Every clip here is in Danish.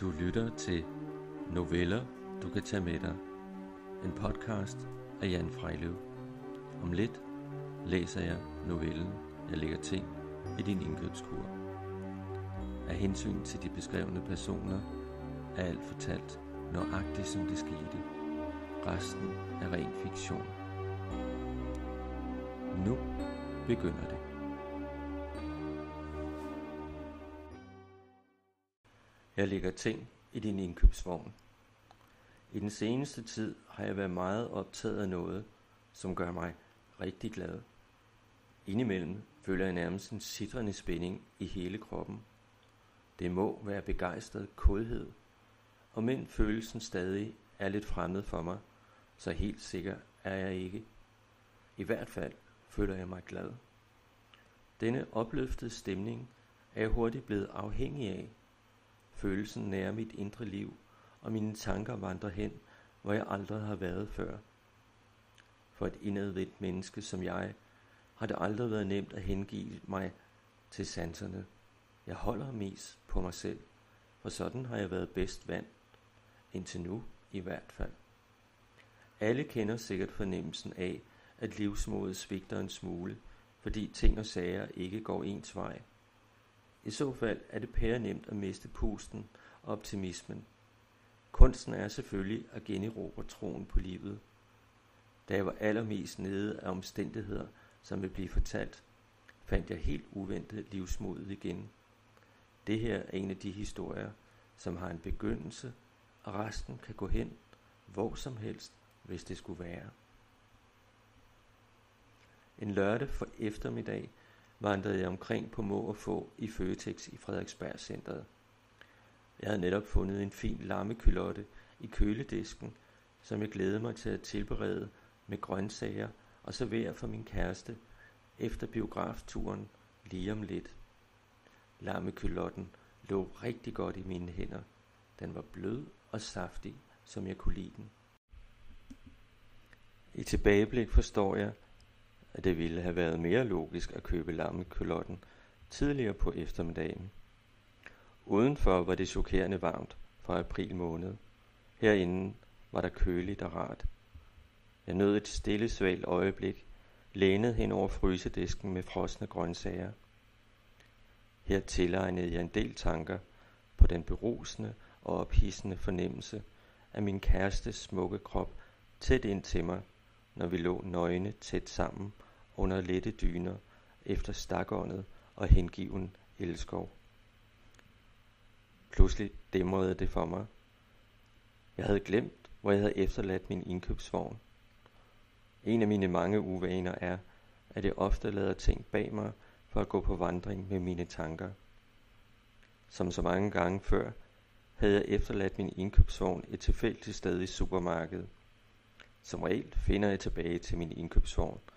Du lytter til Noveller, du kan tage med dig. En podcast af Jan Frejløv. Om lidt læser jeg novellen Jeg lægger ting i din indkøbskur. Af hensyn til de beskrevne personer er alt fortalt nøjagtigt som det skete. Resten er ren fiktion. Nu begynder det. Jeg lægger ting i din indkøbsvogn. I den seneste tid har jeg været meget optaget af noget, som gør mig rigtig glad. Indimellem føler jeg nærmest en sidrende spænding i hele kroppen. Det må være begejstret kodhed, og men følelsen stadig er lidt fremmed for mig, så helt sikker er jeg ikke. I hvert fald føler jeg mig glad. Denne opløftede stemning er jeg hurtigt blevet afhængig af, Følelsen nærer mit indre liv, og mine tanker vandrer hen, hvor jeg aldrig har været før. For et indadvendt menneske som jeg, har det aldrig været nemt at hengive mig til sanserne. Jeg holder mest på mig selv, for sådan har jeg været bedst vant, indtil nu i hvert fald. Alle kender sikkert fornemmelsen af, at livsmodet svigter en smule, fordi ting og sager ikke går ens vej. I så fald er det pære nemt at miste pusten og optimismen. Kunsten er selvfølgelig at generobre troen på livet. Da jeg var allermest nede af omstændigheder, som vil blive fortalt, fandt jeg helt uventet livsmodet igen. Det her er en af de historier, som har en begyndelse, og resten kan gå hen hvor som helst, hvis det skulle være. En lørdag for eftermiddag vandrede jeg omkring på må og få i Føtex i Frederiksberg Centeret. Jeg havde netop fundet en fin lammekylotte i køledisken, som jeg glædede mig til at tilberede med grøntsager og servere for min kæreste efter biografturen lige om lidt. Lammekylotten lå rigtig godt i mine hænder. Den var blød og saftig, som jeg kunne lide den. I tilbageblik forstår jeg, at det ville have været mere logisk at købe lammekølotten tidligere på eftermiddagen. Udenfor var det chokerende varmt fra april måned. Herinde var der køligt og rart. Jeg nød et stille, svalt øjeblik, lænet hen over frysedisken med frosne grøntsager. Her tilegnede jeg en del tanker på den berusende og ophidsende fornemmelse af min kærestes smukke krop tæt ind til mig, når vi lå nøgne tæt sammen under lette dyner efter stakåndet og hengiven elskov. Pludselig dæmrede det for mig. Jeg havde glemt, hvor jeg havde efterladt min indkøbsvogn. En af mine mange uvaner er, at jeg ofte lader ting bag mig for at gå på vandring med mine tanker. Som så mange gange før, havde jeg efterladt min indkøbsvogn et tilfældigt sted i supermarkedet. Som regel finder jeg tilbage til min indkøbsvogn –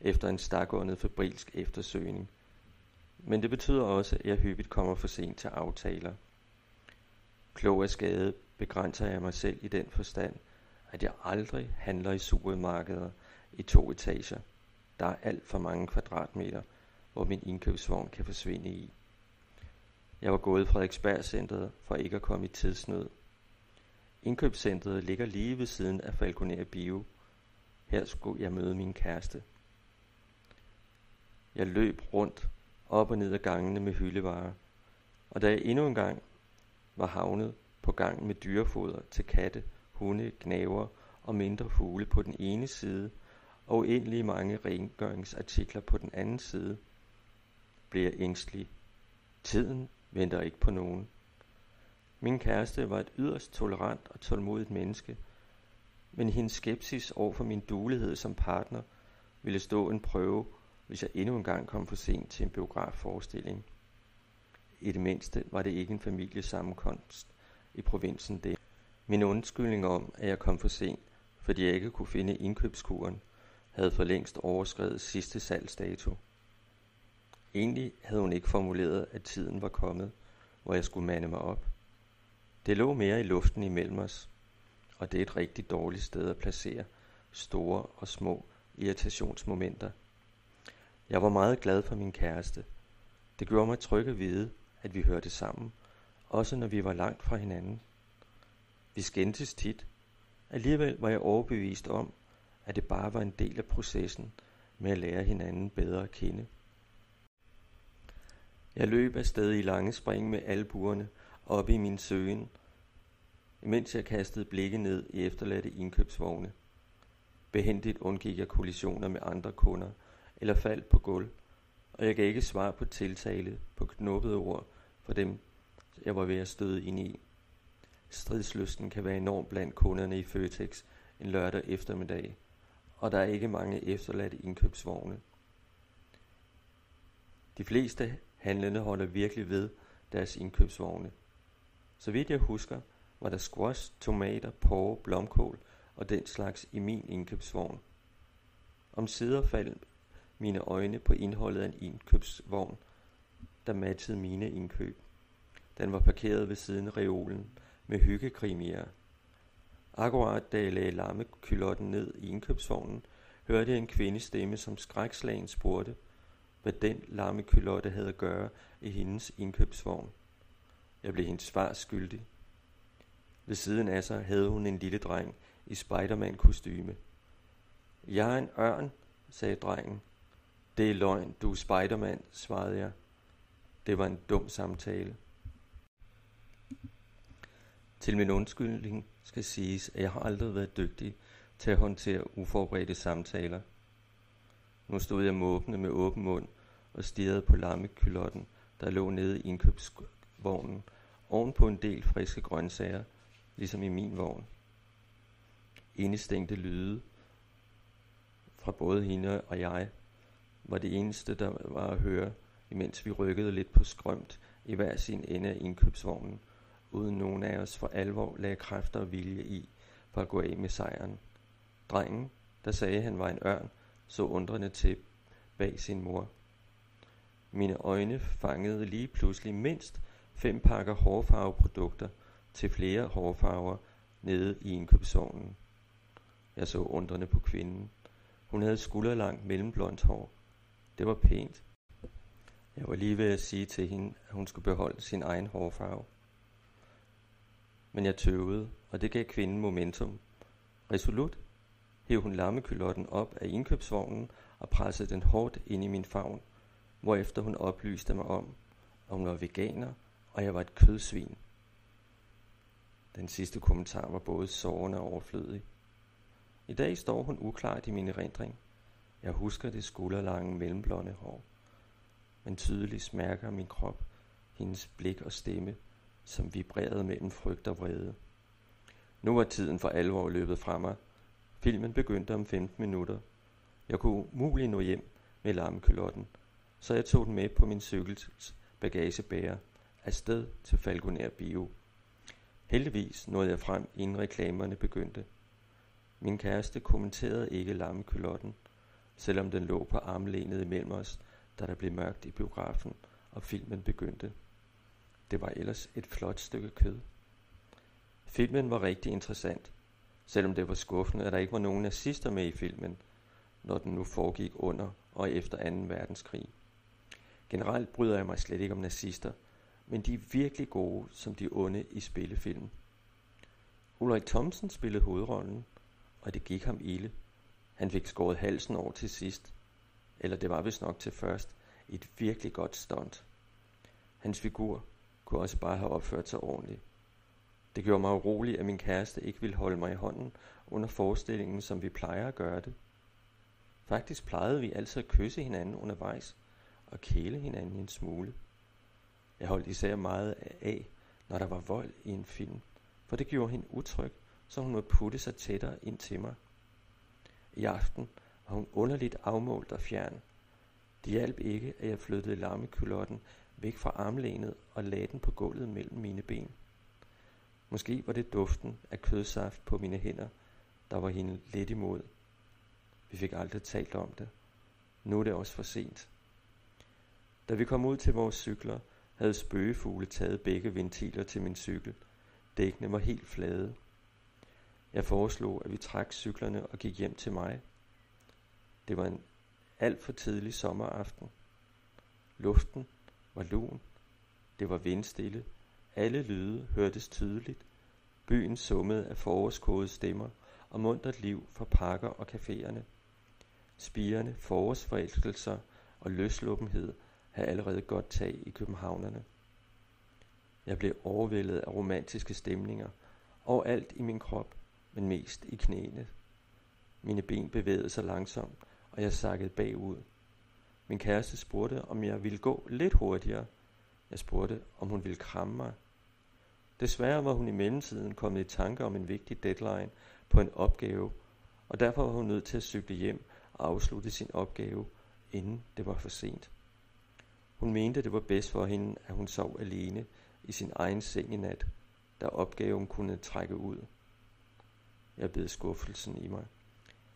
efter en stakåndet fabrilsk eftersøgning. Men det betyder også, at jeg hyppigt kommer for sent til aftaler. Klog af skade begrænser jeg mig selv i den forstand, at jeg aldrig handler i supermarkeder i to etager. Der er alt for mange kvadratmeter, hvor min indkøbsvogn kan forsvinde i. Jeg var gået fra Ekspert for ikke at komme i tidsnød. Indkøbscentret ligger lige ved siden af Falconer Bio. Her skulle jeg møde min kæreste. Jeg løb rundt op og ned ad gangene med hyldevarer, og da jeg endnu en gang var havnet på gang med dyrefoder til katte, hunde, gnaver og mindre fugle på den ene side, og uendelige mange rengøringsartikler på den anden side, blev jeg ængstelig. Tiden venter ikke på nogen. Min kæreste var et yderst tolerant og tålmodigt menneske, men hendes skepsis over for min dulighed som partner ville stå en prøve hvis jeg endnu en gang kom for sent til en biografforestilling. I det mindste var det ikke en familiesammenkomst i provinsen det. Min undskyldning om, at jeg kom for sent, fordi jeg ikke kunne finde indkøbskuren, havde for længst overskrevet sidste salgsdato. Egentlig havde hun ikke formuleret, at tiden var kommet, hvor jeg skulle mande mig op. Det lå mere i luften imellem os, og det er et rigtig dårligt sted at placere store og små irritationsmomenter – jeg var meget glad for min kæreste. Det gjorde mig tryg at vide, at vi hørte sammen, også når vi var langt fra hinanden. Vi skændtes tit. Alligevel var jeg overbevist om, at det bare var en del af processen med at lære hinanden bedre at kende. Jeg løb afsted i lange spring med albuerne oppe i min søgen, imens jeg kastede blikket ned i efterladte indkøbsvogne. Behendigt undgik jeg kollisioner med andre kunder, eller faldt på gulv, og jeg gav ikke svar på tiltale på knuppede ord for dem, jeg var ved at støde ind i. Stridslysten kan være enorm blandt kunderne i Føtex en lørdag eftermiddag, og der er ikke mange efterladte indkøbsvogne. De fleste handlende holder virkelig ved deres indkøbsvogne. Så vidt jeg husker, var der squash, tomater, porre, blomkål og den slags i min indkøbsvogn. Om sider faldt mine øjne på indholdet af en indkøbsvogn, der matchede mine indkøb. Den var parkeret ved siden af reolen med hyggekrimier. Akkurat da jeg lagde lammekylotten ned i indkøbsvognen, hørte jeg en kvindestemme, som skrækslagen spurgte, hvad den lammekylotte havde at gøre i hendes indkøbsvogn. Jeg blev hendes svar skyldig. Ved siden af sig havde hun en lille dreng i Spiderman-kostyme. Jeg er en ørn, sagde drengen. Det er løgn, du er Spiderman, svarede jeg. Det var en dum samtale. Til min undskyldning skal siges, at jeg har aldrig været dygtig til at håndtere uforberedte samtaler. Nu stod jeg måbende med åben mund og stirrede på lammekylotten, der lå nede i vognen oven på en del friske grøntsager, ligesom i min vogn. Indestængte lyde fra både hende og jeg var det eneste, der var at høre, imens vi rykkede lidt på skrømt i hver sin ende af indkøbsvognen, uden nogen af os for alvor lagde kræfter og vilje i for at gå af med sejren. Drengen, der sagde, at han var en ørn, så undrende til bag sin mor. Mine øjne fangede lige pludselig mindst fem pakker hårfarveprodukter til flere hårfarver nede i indkøbsovnen. Jeg så undrende på kvinden. Hun havde skulderlangt mellemblondt hår. Det var pænt. Jeg var lige ved at sige til hende, at hun skulle beholde sin egen hårfarve. Men jeg tøvede, og det gav kvinden momentum. Resolut hæv hun lammekylotten op af indkøbsvognen og pressede den hårdt ind i min favn, hvorefter hun oplyste mig om, at hun var veganer, og jeg var et kødsvin. Den sidste kommentar var både sårende og overflødig. I dag står hun uklart i min erindring. Jeg husker det skulderlange mellemblonde hår, men tydeligt smærker min krop hendes blik og stemme, som vibrerede mellem frygt og vrede. Nu var tiden for alvor løbet fra mig. Filmen begyndte om 15 minutter. Jeg kunne muligt nå hjem med larmkølotten, så jeg tog den med på min cykels bagagebærer afsted til Falconer Bio. Heldigvis nåede jeg frem, inden reklamerne begyndte. Min kæreste kommenterede ikke lammekølotten, selvom den lå på armlænet imellem os, da der blev mørkt i biografen, og filmen begyndte. Det var ellers et flot stykke kød. Filmen var rigtig interessant, selvom det var skuffende, at der ikke var nogen nazister med i filmen, når den nu foregik under og efter 2. verdenskrig. Generelt bryder jeg mig slet ikke om nazister, men de er virkelig gode som de onde i spillefilm. Ulrik Thomsen spillede hovedrollen, og det gik ham ilde. Han fik skåret halsen over til sidst, eller det var vist nok til først, et virkelig godt stunt. Hans figur kunne også bare have opført sig ordentligt. Det gjorde mig urolig, at min kæreste ikke ville holde mig i hånden under forestillingen, som vi plejer at gøre det. Faktisk plejede vi altid at kysse hinanden undervejs og kæle hinanden en smule. Jeg holdt især meget af, når der var vold i en film, for det gjorde hende utryg, så hun måtte putte sig tættere ind til mig. I aften var hun underligt afmålt og fjern. Det hjalp ikke, at jeg flyttede lammekylotten væk fra armlænet og lagde den på gulvet mellem mine ben. Måske var det duften af kødsaft på mine hænder, der var hende lidt imod. Vi fik aldrig talt om det. Nu er det også for sent. Da vi kom ud til vores cykler, havde spøgefugle taget begge ventiler til min cykel. Dækkene var helt flade. Jeg foreslog, at vi trak cyklerne og gik hjem til mig. Det var en alt for tidlig sommeraften. Luften var lun. Det var vindstille. Alle lyde hørtes tydeligt. Byen summede af forårskåde stemmer og muntert liv fra parker og caféerne. Spirende forårsforelskelser og løsluppenhed havde allerede godt tag i københavnerne. Jeg blev overvældet af romantiske stemninger, overalt i min krop, men mest i knæene. Mine ben bevægede sig langsomt, og jeg sakkede bagud. Min kæreste spurgte, om jeg ville gå lidt hurtigere. Jeg spurgte, om hun ville kramme mig. Desværre var hun i mellemtiden kommet i tanke om en vigtig deadline på en opgave, og derfor var hun nødt til at cykle hjem og afslutte sin opgave, inden det var for sent. Hun mente, det var bedst for hende, at hun sov alene i sin egen seng i nat, da opgaven kunne trække ud. Jeg bed skuffelsen i mig.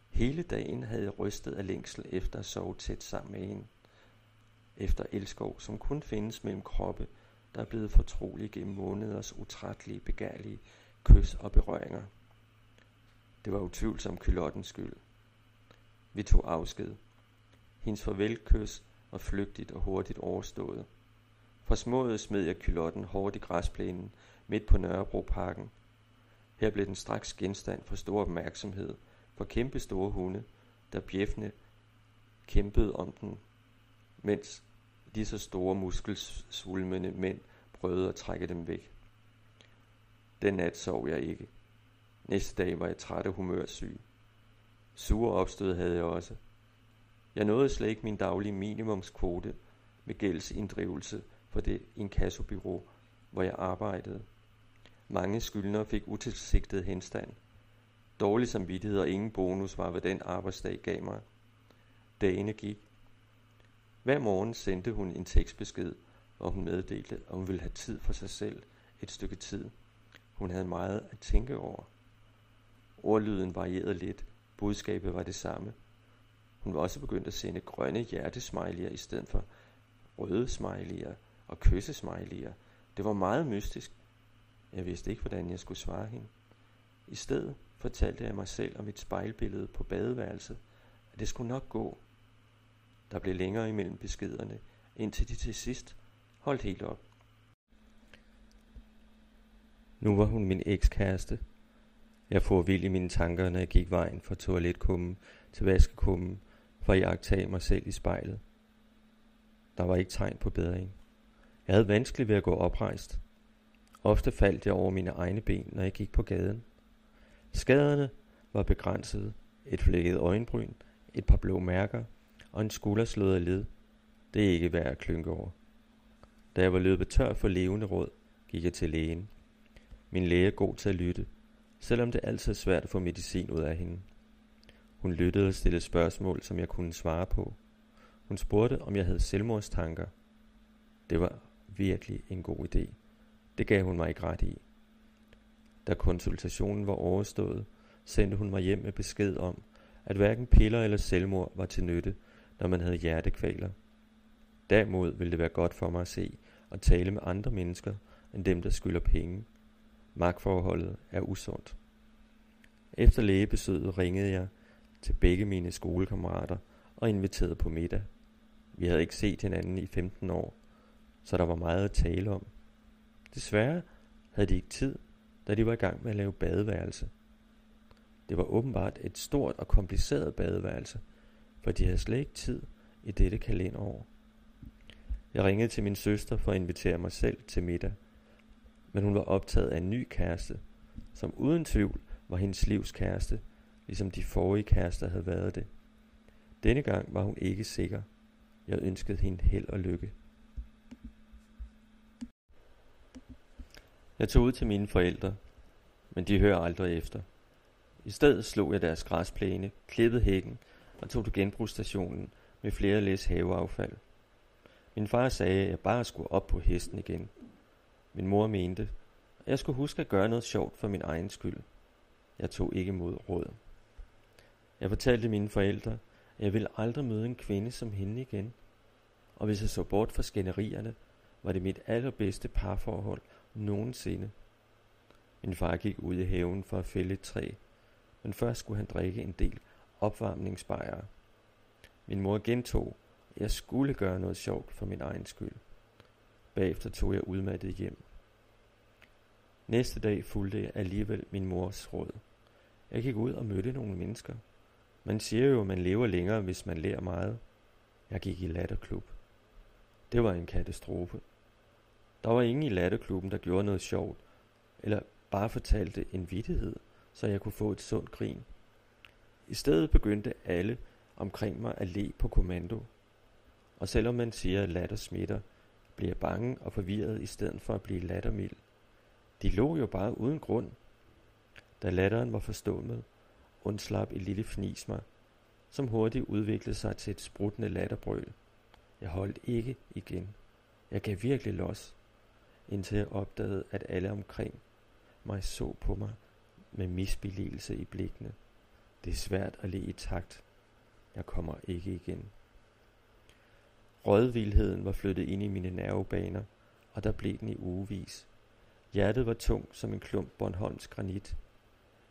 Hele dagen havde jeg rystet af længsel efter at sove tæt sammen med hende. Efter elskov, som kun findes mellem kroppe, der er blevet fortrolige gennem måneders utrættelige, begærlige kys og berøringer. Det var utvivlsomt kylottens skyld. Vi tog afsked. Hendes farvelkys og flygtigt og hurtigt overstået. Forsmået smed jeg kylotten hårdt i græsplænen midt på Nørrebroparken. Her blev den straks genstand for stor opmærksomhed for kæmpe store hunde, der bjeffende kæmpede om den, mens de så store muskelsvulmende mænd prøvede at trække dem væk. Den nat sov jeg ikke. Næste dag var jeg træt og humørsyg. Sure opstød havde jeg også. Jeg nåede slet ikke min daglige minimumskvote med gældsinddrivelse for det inkassobyrå, hvor jeg arbejdede. Mange skyldnere fik utilsigtet henstand. Dårlig samvittighed og ingen bonus var, hvad den arbejdsdag gav mig. Dagene gik. Hver morgen sendte hun en tekstbesked, hvor hun meddelte, at hun ville have tid for sig selv et stykke tid. Hun havde meget at tænke over. Ordlyden varierede lidt. Budskabet var det samme. Hun var også begyndt at sende grønne hjertesmiley'er i stedet for røde smiley'er og kyssesmiley'er. Det var meget mystisk. Jeg vidste ikke, hvordan jeg skulle svare hende. I stedet fortalte jeg mig selv om et spejlbillede på badeværelset, at det skulle nok gå. Der blev længere imellem beskederne, indtil de til sidst holdt helt op. Nu var hun min ekskæreste. Jeg får vild i mine tanker, når jeg gik vejen fra toiletkummen til vaskekummen, for at jagtage mig selv i spejlet. Der var ikke tegn på bedring. Jeg havde vanskeligt ved at gå oprejst. Ofte faldt jeg over mine egne ben, når jeg gik på gaden. Skaderne var begrænsede. Et flækket øjenbryn, et par blå mærker og en skulderslået led. Det er ikke værd at klynke over. Da jeg var løbet tør for levende råd, gik jeg til lægen. Min læge er god til at lytte, selvom det altid er svært at få medicin ud af hende. Hun lyttede og stillede spørgsmål, som jeg kunne svare på. Hun spurgte, om jeg havde selvmordstanker. Det var virkelig en god idé. Det gav hun mig ikke ret i. Da konsultationen var overstået, sendte hun mig hjem med besked om, at hverken piller eller selvmord var til nytte, når man havde hjertekvaler. Derimod ville det være godt for mig at se og tale med andre mennesker end dem, der skylder penge. Magtforholdet er usundt. Efter lægebesøget ringede jeg til begge mine skolekammerater og inviterede på middag. Vi havde ikke set hinanden i 15 år, så der var meget at tale om. Desværre havde de ikke tid, da de var i gang med at lave badeværelse. Det var åbenbart et stort og kompliceret badeværelse, for de havde slet ikke tid i dette kalenderår. Jeg ringede til min søster for at invitere mig selv til middag, men hun var optaget af en ny kæreste, som uden tvivl var hendes livs kæreste, ligesom de forrige kærester havde været det. Denne gang var hun ikke sikker. Jeg ønskede hende held og lykke. Jeg tog ud til mine forældre, men de hører aldrig efter. I stedet slog jeg deres græsplæne, klippede hækken og tog til genbrugsstationen med flere læs haveaffald. Min far sagde, at jeg bare skulle op på hesten igen. Min mor mente, at jeg skulle huske at gøre noget sjovt for min egen skyld. Jeg tog ikke mod råd. Jeg fortalte mine forældre, at jeg ville aldrig møde en kvinde som hende igen. Og hvis jeg så bort fra skænderierne, var det mit allerbedste parforhold nogensinde. Min far gik ud i haven for at fælde et træ, men først skulle han drikke en del opvarmningsbejere. Min mor gentog, at jeg skulle gøre noget sjovt for min egen skyld. Bagefter tog jeg udmattet hjem. Næste dag fulgte jeg alligevel min mors råd. Jeg gik ud og mødte nogle mennesker. Man siger jo, at man lever længere, hvis man lærer meget. Jeg gik i latterklub. Det var en katastrofe. Der var ingen i latterklubben, der gjorde noget sjovt, eller bare fortalte en vittighed, så jeg kunne få et sundt grin. I stedet begyndte alle omkring mig at le på kommando. Og selvom man siger, at latter smitter, bliver jeg bange og forvirret i stedet for at blive lattermild. De lå jo bare uden grund. Da latteren var forstummet, undslap et lille fnis mig, som hurtigt udviklede sig til et spruttende latterbrøl. Jeg holdt ikke igen. Jeg gav virkelig los, indtil jeg opdagede, at alle omkring mig så på mig med misbilligelse i blikkene. Det er svært at lide i takt. Jeg kommer ikke igen. Rådvildheden var flyttet ind i mine nervebaner, og der blev den i ugevis. Hjertet var tungt som en klump Bornholms granit.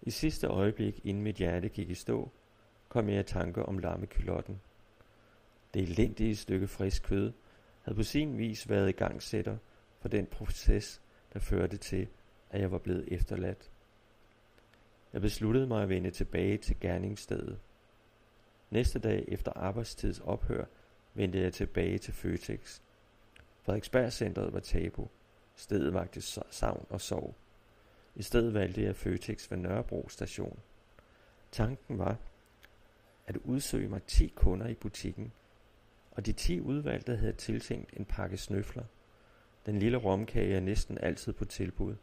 I sidste øjeblik, inden mit hjerte gik i stå, kom jeg i tanke om lammekylotten. Det elendige stykke frisk kød havde på sin vis været i gangsætter for den proces, der førte til, at jeg var blevet efterladt. Jeg besluttede mig at vende tilbage til gerningsstedet. Næste dag efter arbejdstids ophør vendte jeg tilbage til Føtex. Frederiksberg var tabu. Stedet vagte savn og sorg. I stedet valgte jeg Føtex ved Nørrebro station. Tanken var at udsøge mig 10 kunder i butikken, og de 10 udvalgte havde tiltænkt en pakke snøfler. Den lille romkage er næsten altid på tilbud.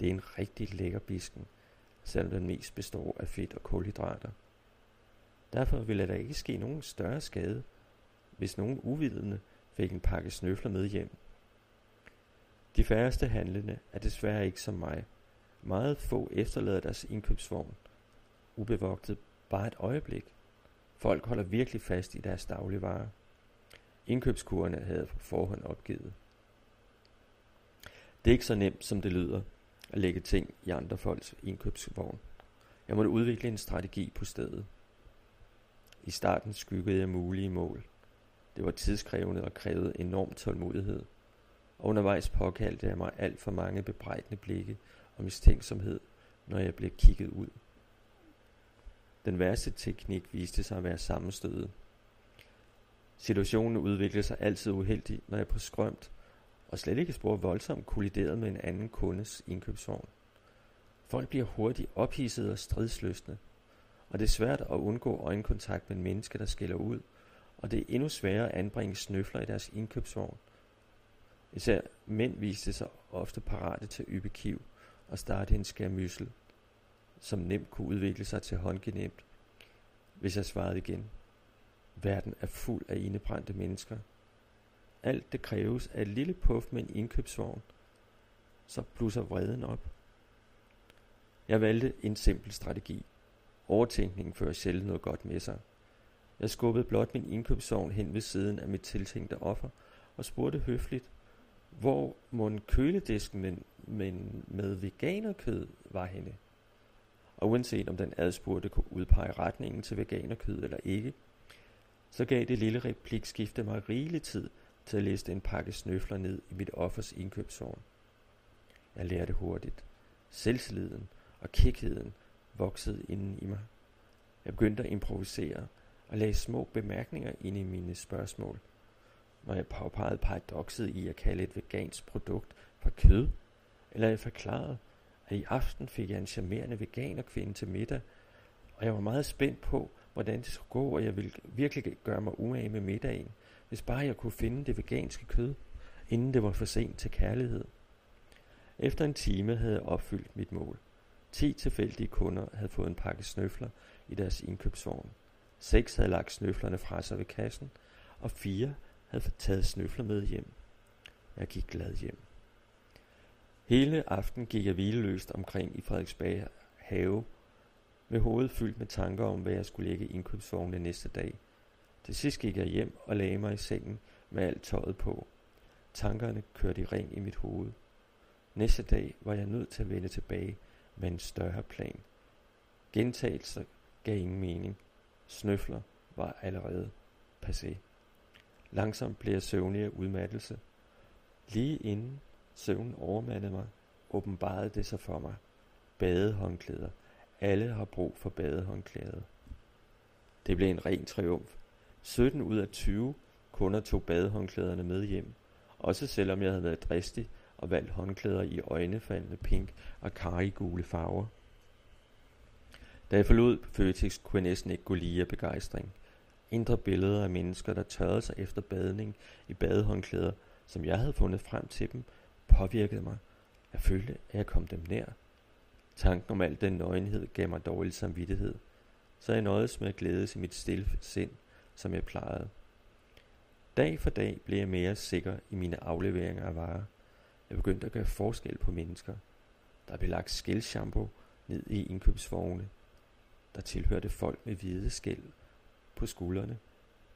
Det er en rigtig lækker bisken, selvom den mest består af fedt og kulhydrater. Derfor ville der ikke ske nogen større skade, hvis nogen uvidende fik en pakke snøfler med hjem. De færreste handlende er desværre ikke som mig. Meget få efterlader deres indkøbsvogn ubevogtet bare et øjeblik. Folk holder virkelig fast i deres dagligvarer. Indkøbskurerne havde på forhånd opgivet. Det er ikke så nemt, som det lyder, at lægge ting i andre folks indkøbsvogn. Jeg måtte udvikle en strategi på stedet. I starten skyggede jeg mulige mål. Det var tidskrævende og krævede enorm tålmodighed. Og undervejs påkaldte jeg mig alt for mange bebrejdende blikke og mistænksomhed, når jeg blev kigget ud. Den værste teknik viste sig at være sammenstødet. Situationen udviklede sig altid uheldigt, når jeg på skrømt og slet ikke spor voldsomt kolliderede med en anden kundes indkøbsvogn. Folk bliver hurtigt ophidsede og stridsløsne, og det er svært at undgå øjenkontakt med mennesker, der skiller ud, og det er endnu sværere at anbringe snøfler i deres indkøbsvogn. Især mænd viste sig ofte parate til at yppe kiv og starte en skærmyssel, som nemt kunne udvikle sig til håndgenemt, hvis jeg svarede igen. Verden er fuld af indebrændte mennesker. Alt det kræves af et lille puff med en indkøbsvogn, så blusser vreden op. Jeg valgte en simpel strategi. Overtænkningen fører sjældent noget godt med sig. Jeg skubbede blot min indkøbsvogn hen ved siden af mit tiltænkte offer og spurgte høfligt, hvor mon køledisken med, med, med veganerkød var henne. Og uanset om den adspurgte kunne udpege retningen til veganerkød eller ikke, så gav det lille replikskifte mig rigelig tid til at læse en pakke snøfler ned i mit offers indkøbsvogn. Jeg lærte hurtigt. Selvsliden og kikheden voksede inden i mig. Jeg begyndte at improvisere og lagde små bemærkninger ind i mine spørgsmål. Når jeg påpegede paradokset i at kalde et vegansk produkt for kød, eller jeg forklarede, at i aften fik jeg en charmerende veganerkvinde til middag, og jeg var meget spændt på, hvordan det skulle gå, og jeg ville virkelig gøre mig umage med middagen, hvis bare jeg kunne finde det veganske kød, inden det var for sent til kærlighed. Efter en time havde jeg opfyldt mit mål. 10 tilfældige kunder havde fået en pakke snøfler i deres indkøbsvogn. Seks havde lagt snøflerne fra sig ved kassen, og fire havde taget snøfler med hjem. Jeg gik glad hjem. Hele aften gik jeg hvileløst omkring i Frederiksberg have, med hovedet fyldt med tanker om, hvad jeg skulle lægge i indkøbsvognen næste dag. Til sidst gik jeg hjem og lagde mig i sengen med alt tøjet på. Tankerne kørte i ring i mit hoved. Næste dag var jeg nødt til at vende tilbage med en større plan. Gentagelser gav ingen mening. Snøfler var allerede passé. Langsomt blev jeg søvnig af udmattelse. Lige inden søvnen overmandede mig, åbenbarede det sig for mig. Badehåndklæder. Alle har brug for badehåndklæder. Det blev en ren triumf. 17 ud af 20 kunder tog badehåndklæderne med hjem. Også selvom jeg havde været dristig og valgt håndklæder i øjnefaldende pink og karigule farver. Da jeg forlod Føtex, kunne jeg næsten ikke gå lige af begejstring. Indre billeder af mennesker, der tørrede sig efter badning i badehåndklæder, som jeg havde fundet frem til dem, påvirkede mig. Jeg følte, at jeg kom dem nær. Tanken om al den nøgenhed gav mig dårlig samvittighed, så jeg nøjedes med at glædes i mit stille sind, som jeg plejede. Dag for dag blev jeg mere sikker i mine afleveringer af varer. Jeg begyndte at gøre forskel på mennesker. Der blev lagt skældshampoo ned i indkøbsvogne, der tilhørte folk med hvide skæld på skuldrene.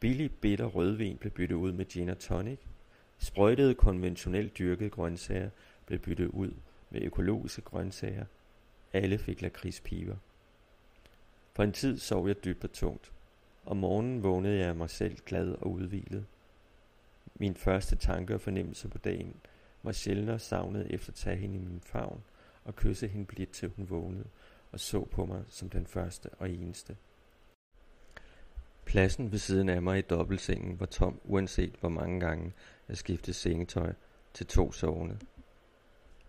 Billig bitter rødvin blev byttet ud med gin og tonic. Sprøjtede konventionelt dyrkede grøntsager blev byttet ud med økologiske grøntsager. Alle fik lakridspiver. For en tid sov jeg dybt og tungt. Om morgenen vågnede jeg mig selv glad og udvilet. Min første tanke og fornemmelse på dagen var sjældnere savnet efter at tage hende i min favn og kysse hende blidt til hun vågnede og så på mig som den første og eneste. Pladsen ved siden af mig i dobbeltsengen var tom, uanset hvor mange gange jeg skiftede sengetøj til to sovende.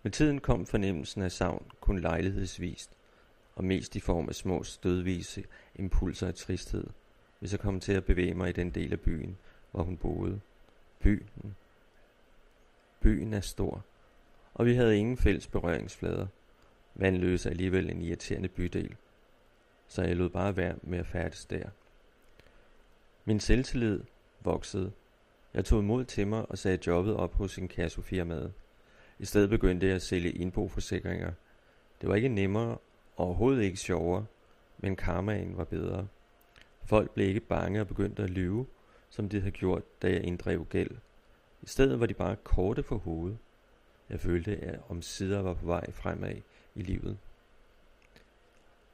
Med tiden kom fornemmelsen af savn kun lejlighedsvist, og mest i form af små stødvise impulser af tristhed, hvis jeg kom til at bevæge mig i den del af byen, hvor hun boede. Byen. Byen er stor, og vi havde ingen fælles berøringsflader. Vandløs er alligevel en irriterende bydel, så jeg lod bare være med at færdes der. Min selvtillid voksede. Jeg tog imod til mig og sagde jobbet op hos en kassofirmaet. I stedet begyndte jeg at sælge indboforsikringer. Det var ikke nemmere og overhovedet ikke sjovere, men karmaen var bedre. Folk blev ikke bange og begyndte at lyve, som de havde gjort, da jeg inddrev gæld. I stedet var de bare korte for hovedet. Jeg følte, at om sider var på vej fremad i livet.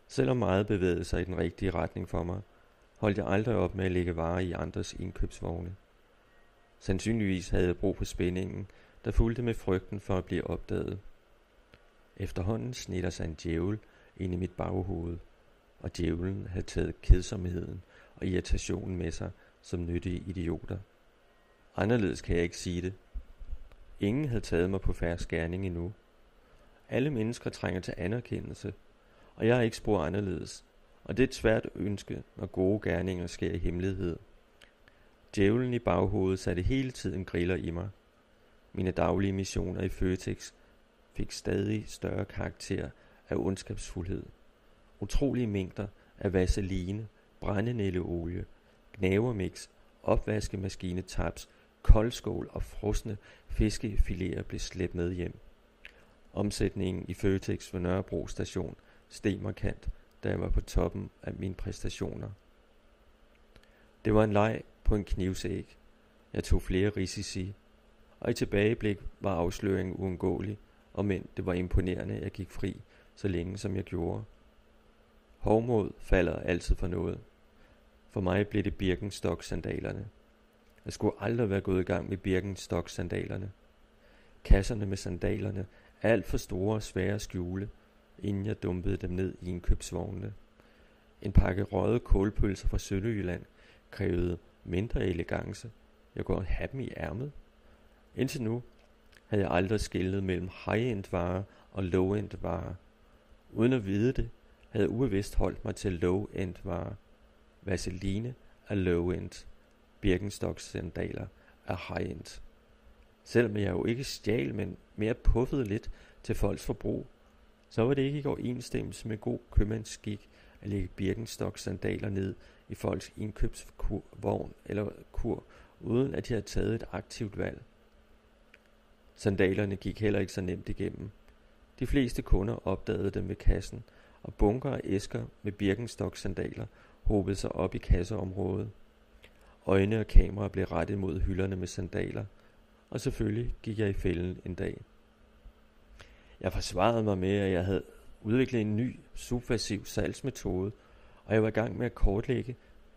Selvom meget bevægede sig i den rigtige retning for mig, holdt jeg aldrig op med at lægge varer i andres indkøbsvogne. Sandsynligvis havde jeg brug for spændingen, der fulgte med frygten for at blive opdaget. Efterhånden snitter sig en djævel ind i mit baghoved, og djævlen havde taget kedsomheden og irritationen med sig som nyttige idioter. Anderledes kan jeg ikke sige det. Ingen havde taget mig på færre skærning endnu. Alle mennesker trænger til anerkendelse, og jeg er ikke spor anderledes, og det er et svært ønske, når gode gerninger sker i hemmelighed. Djævlen i baghovedet satte hele tiden griller i mig. Mine daglige missioner i Føtex fik stadig større karakter af ondskabsfuldhed. Utrolige mængder af vaseline, brændenælleolie, gnavermix, opvaskemaskine taps, koldskål og frosne fiskefiléer blev slæbt med hjem. Omsætningen i Føtex ved Nørrebro station steg markant, da jeg var på toppen af mine præstationer. Det var en leg på en knivsæg. Jeg tog flere risici, og i tilbageblik var afsløringen uundgåelig, og men det var imponerende, at jeg gik fri, så længe som jeg gjorde. Hovmod falder altid for noget. For mig blev det Birkenstock-sandalerne. Jeg skulle aldrig være gået i gang med Birkenstock-sandalerne. Kasserne med sandalerne er alt for store og svære at skjule, inden jeg dumpede dem ned i en købsvogne. En pakke røde kålpølser fra Sønderjylland krævede mindre elegance. Jeg kunne have dem i ærmet. Indtil nu havde jeg aldrig skillet mellem high-end varer og low-end varer. Uden at vide det, havde jeg ubevidst holdt mig til low-end varer. Vaseline er low-end. Birkenstock sandaler er high-end. Selvom jeg jo ikke stjal, men mere puffede lidt til folks forbrug, så var det ikke i overensstemmelse med god købmandsskik at lægge Birkenstock sandaler ned i folks indkøbsvogn eller kur, uden at de havde taget et aktivt valg. Sandalerne gik heller ikke så nemt igennem. De fleste kunder opdagede dem ved kassen, og bunker af æsker med Birkenstock sandaler hobede sig op i kasseområdet. Øjne og kameraer blev rettet mod hylderne med sandaler, og selvfølgelig gik jeg i fælden en dag. Jeg forsvarede mig med, at jeg havde udviklet en ny subversiv salgsmetode, og jeg var i gang med at kortlægge,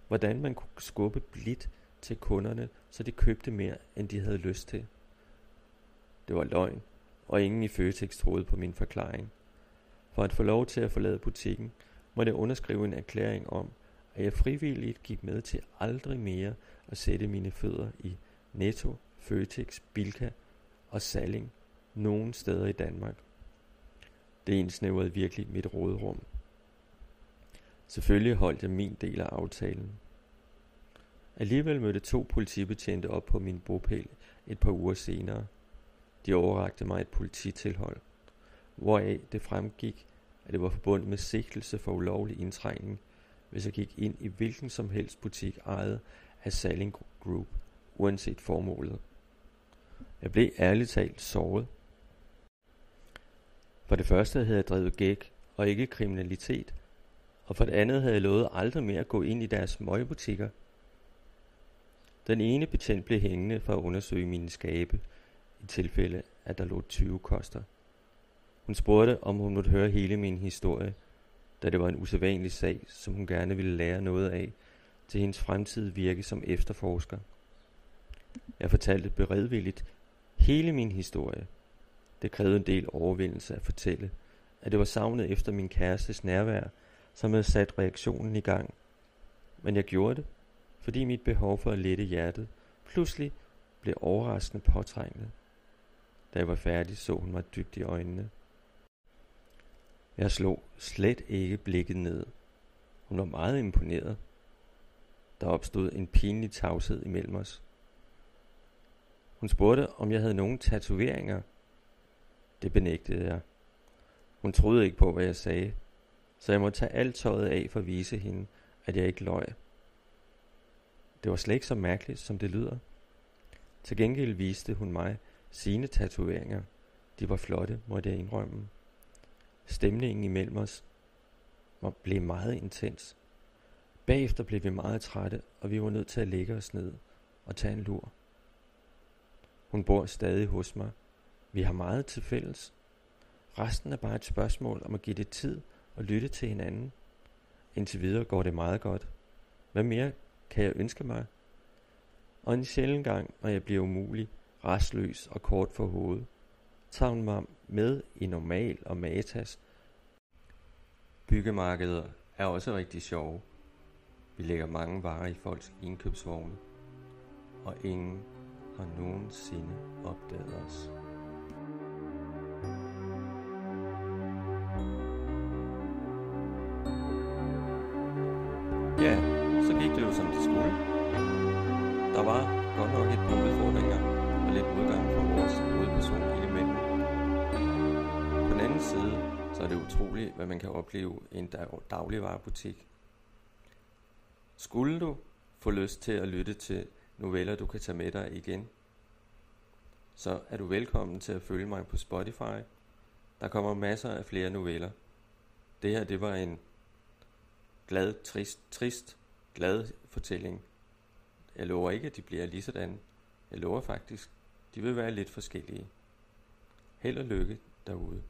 hvordan man kunne skubbe blidt til kunderne, så de købte mere, end de havde lyst til. Det var løgn, og ingen i Føtex troede på min forklaring. For at få lov til at forlade butikken, måtte jeg underskrive en erklæring om, at jeg frivilligt gik med til aldrig mere at sætte mine fødder i Netto, Føtex, Bilka og Salling nogen steder i Danmark. Det indsnævrede virkelig mit rådrum. Selvfølgelig holdt jeg min del af aftalen. Alligevel mødte to politibetjente op på min bopæl et par uger senere. De overrakte mig et polititilhold, hvoraf det fremgik, at det var forbundet med sigtelse for ulovlig indtrængning, hvis jeg gik ind i hvilken som helst butik ejet af Saling Group, uanset formålet. Jeg blev ærligt talt såret. For det første havde jeg drevet gæk og ikke kriminalitet, og for det andet havde jeg lovet aldrig mere at gå ind i deres møgbutikker. Den ene betjent blev hængende for at undersøge mine skabe, i tilfælde at der lå 20 koster. Hun spurgte, om hun måtte høre hele min historie, da det var en usædvanlig sag, som hun gerne ville lære noget af til hendes fremtidige virke som efterforsker. Jeg fortalte beredvilligt hele min historie. Det krævede en del overvindelse at fortælle, at det var savnet efter min kærestes nærvær, som havde sat reaktionen i gang. Men jeg gjorde det, fordi mit behov for at lette hjertet pludselig blev overraskende påtrængende. Da jeg var færdig, så hun mig dybt i øjnene. Jeg slog slet ikke blikket ned. Hun var meget imponeret. Der opstod en pinlig tavshed imellem os. Hun spurgte, om jeg havde nogen tatoveringer. Det benægtede jeg. Hun troede ikke på, hvad jeg sagde, så jeg måtte tage alt tøjet af for at vise hende, at jeg ikke løj. Det var slet ikke så mærkeligt, som det lyder. Til gengæld viste hun mig sine tatoveringer. De var flotte, måtte jeg indrømme. Stemningen imellem os var blev meget intens. Bagefter blev vi meget trætte, og vi var nødt til at lægge os ned og tage en lur. Hun bor stadig hos mig. Vi har meget til fælles. Resten er bare et spørgsmål om at give det tid og lytte til hinanden. Indtil videre går det meget godt. Hvad mere kan jeg ønske mig? Og en sjælden gang, når jeg bliver umulig, restløs og kort for hovedet, tager hun mig med i normal og matas. Byggemarkeder er også rigtig sjove. Vi lægger mange varer i folks indkøbsvogne, og ingen har nogensinde opdaget os. Der var godt nok et par udfordringer og lidt udgang fra vores hovedperson i imellem. På den anden side, så er det utroligt, hvad man kan opleve i en dagligvarerbutik. Skulle du få lyst til at lytte til noveller, du kan tage med dig igen, så er du velkommen til at følge mig på Spotify. Der kommer masser af flere noveller. Det her, det var en glad, trist, trist, glad fortælling. Jeg lover ikke, at de bliver lige sådan. Jeg lover faktisk, de vil være lidt forskellige. Held og lykke derude.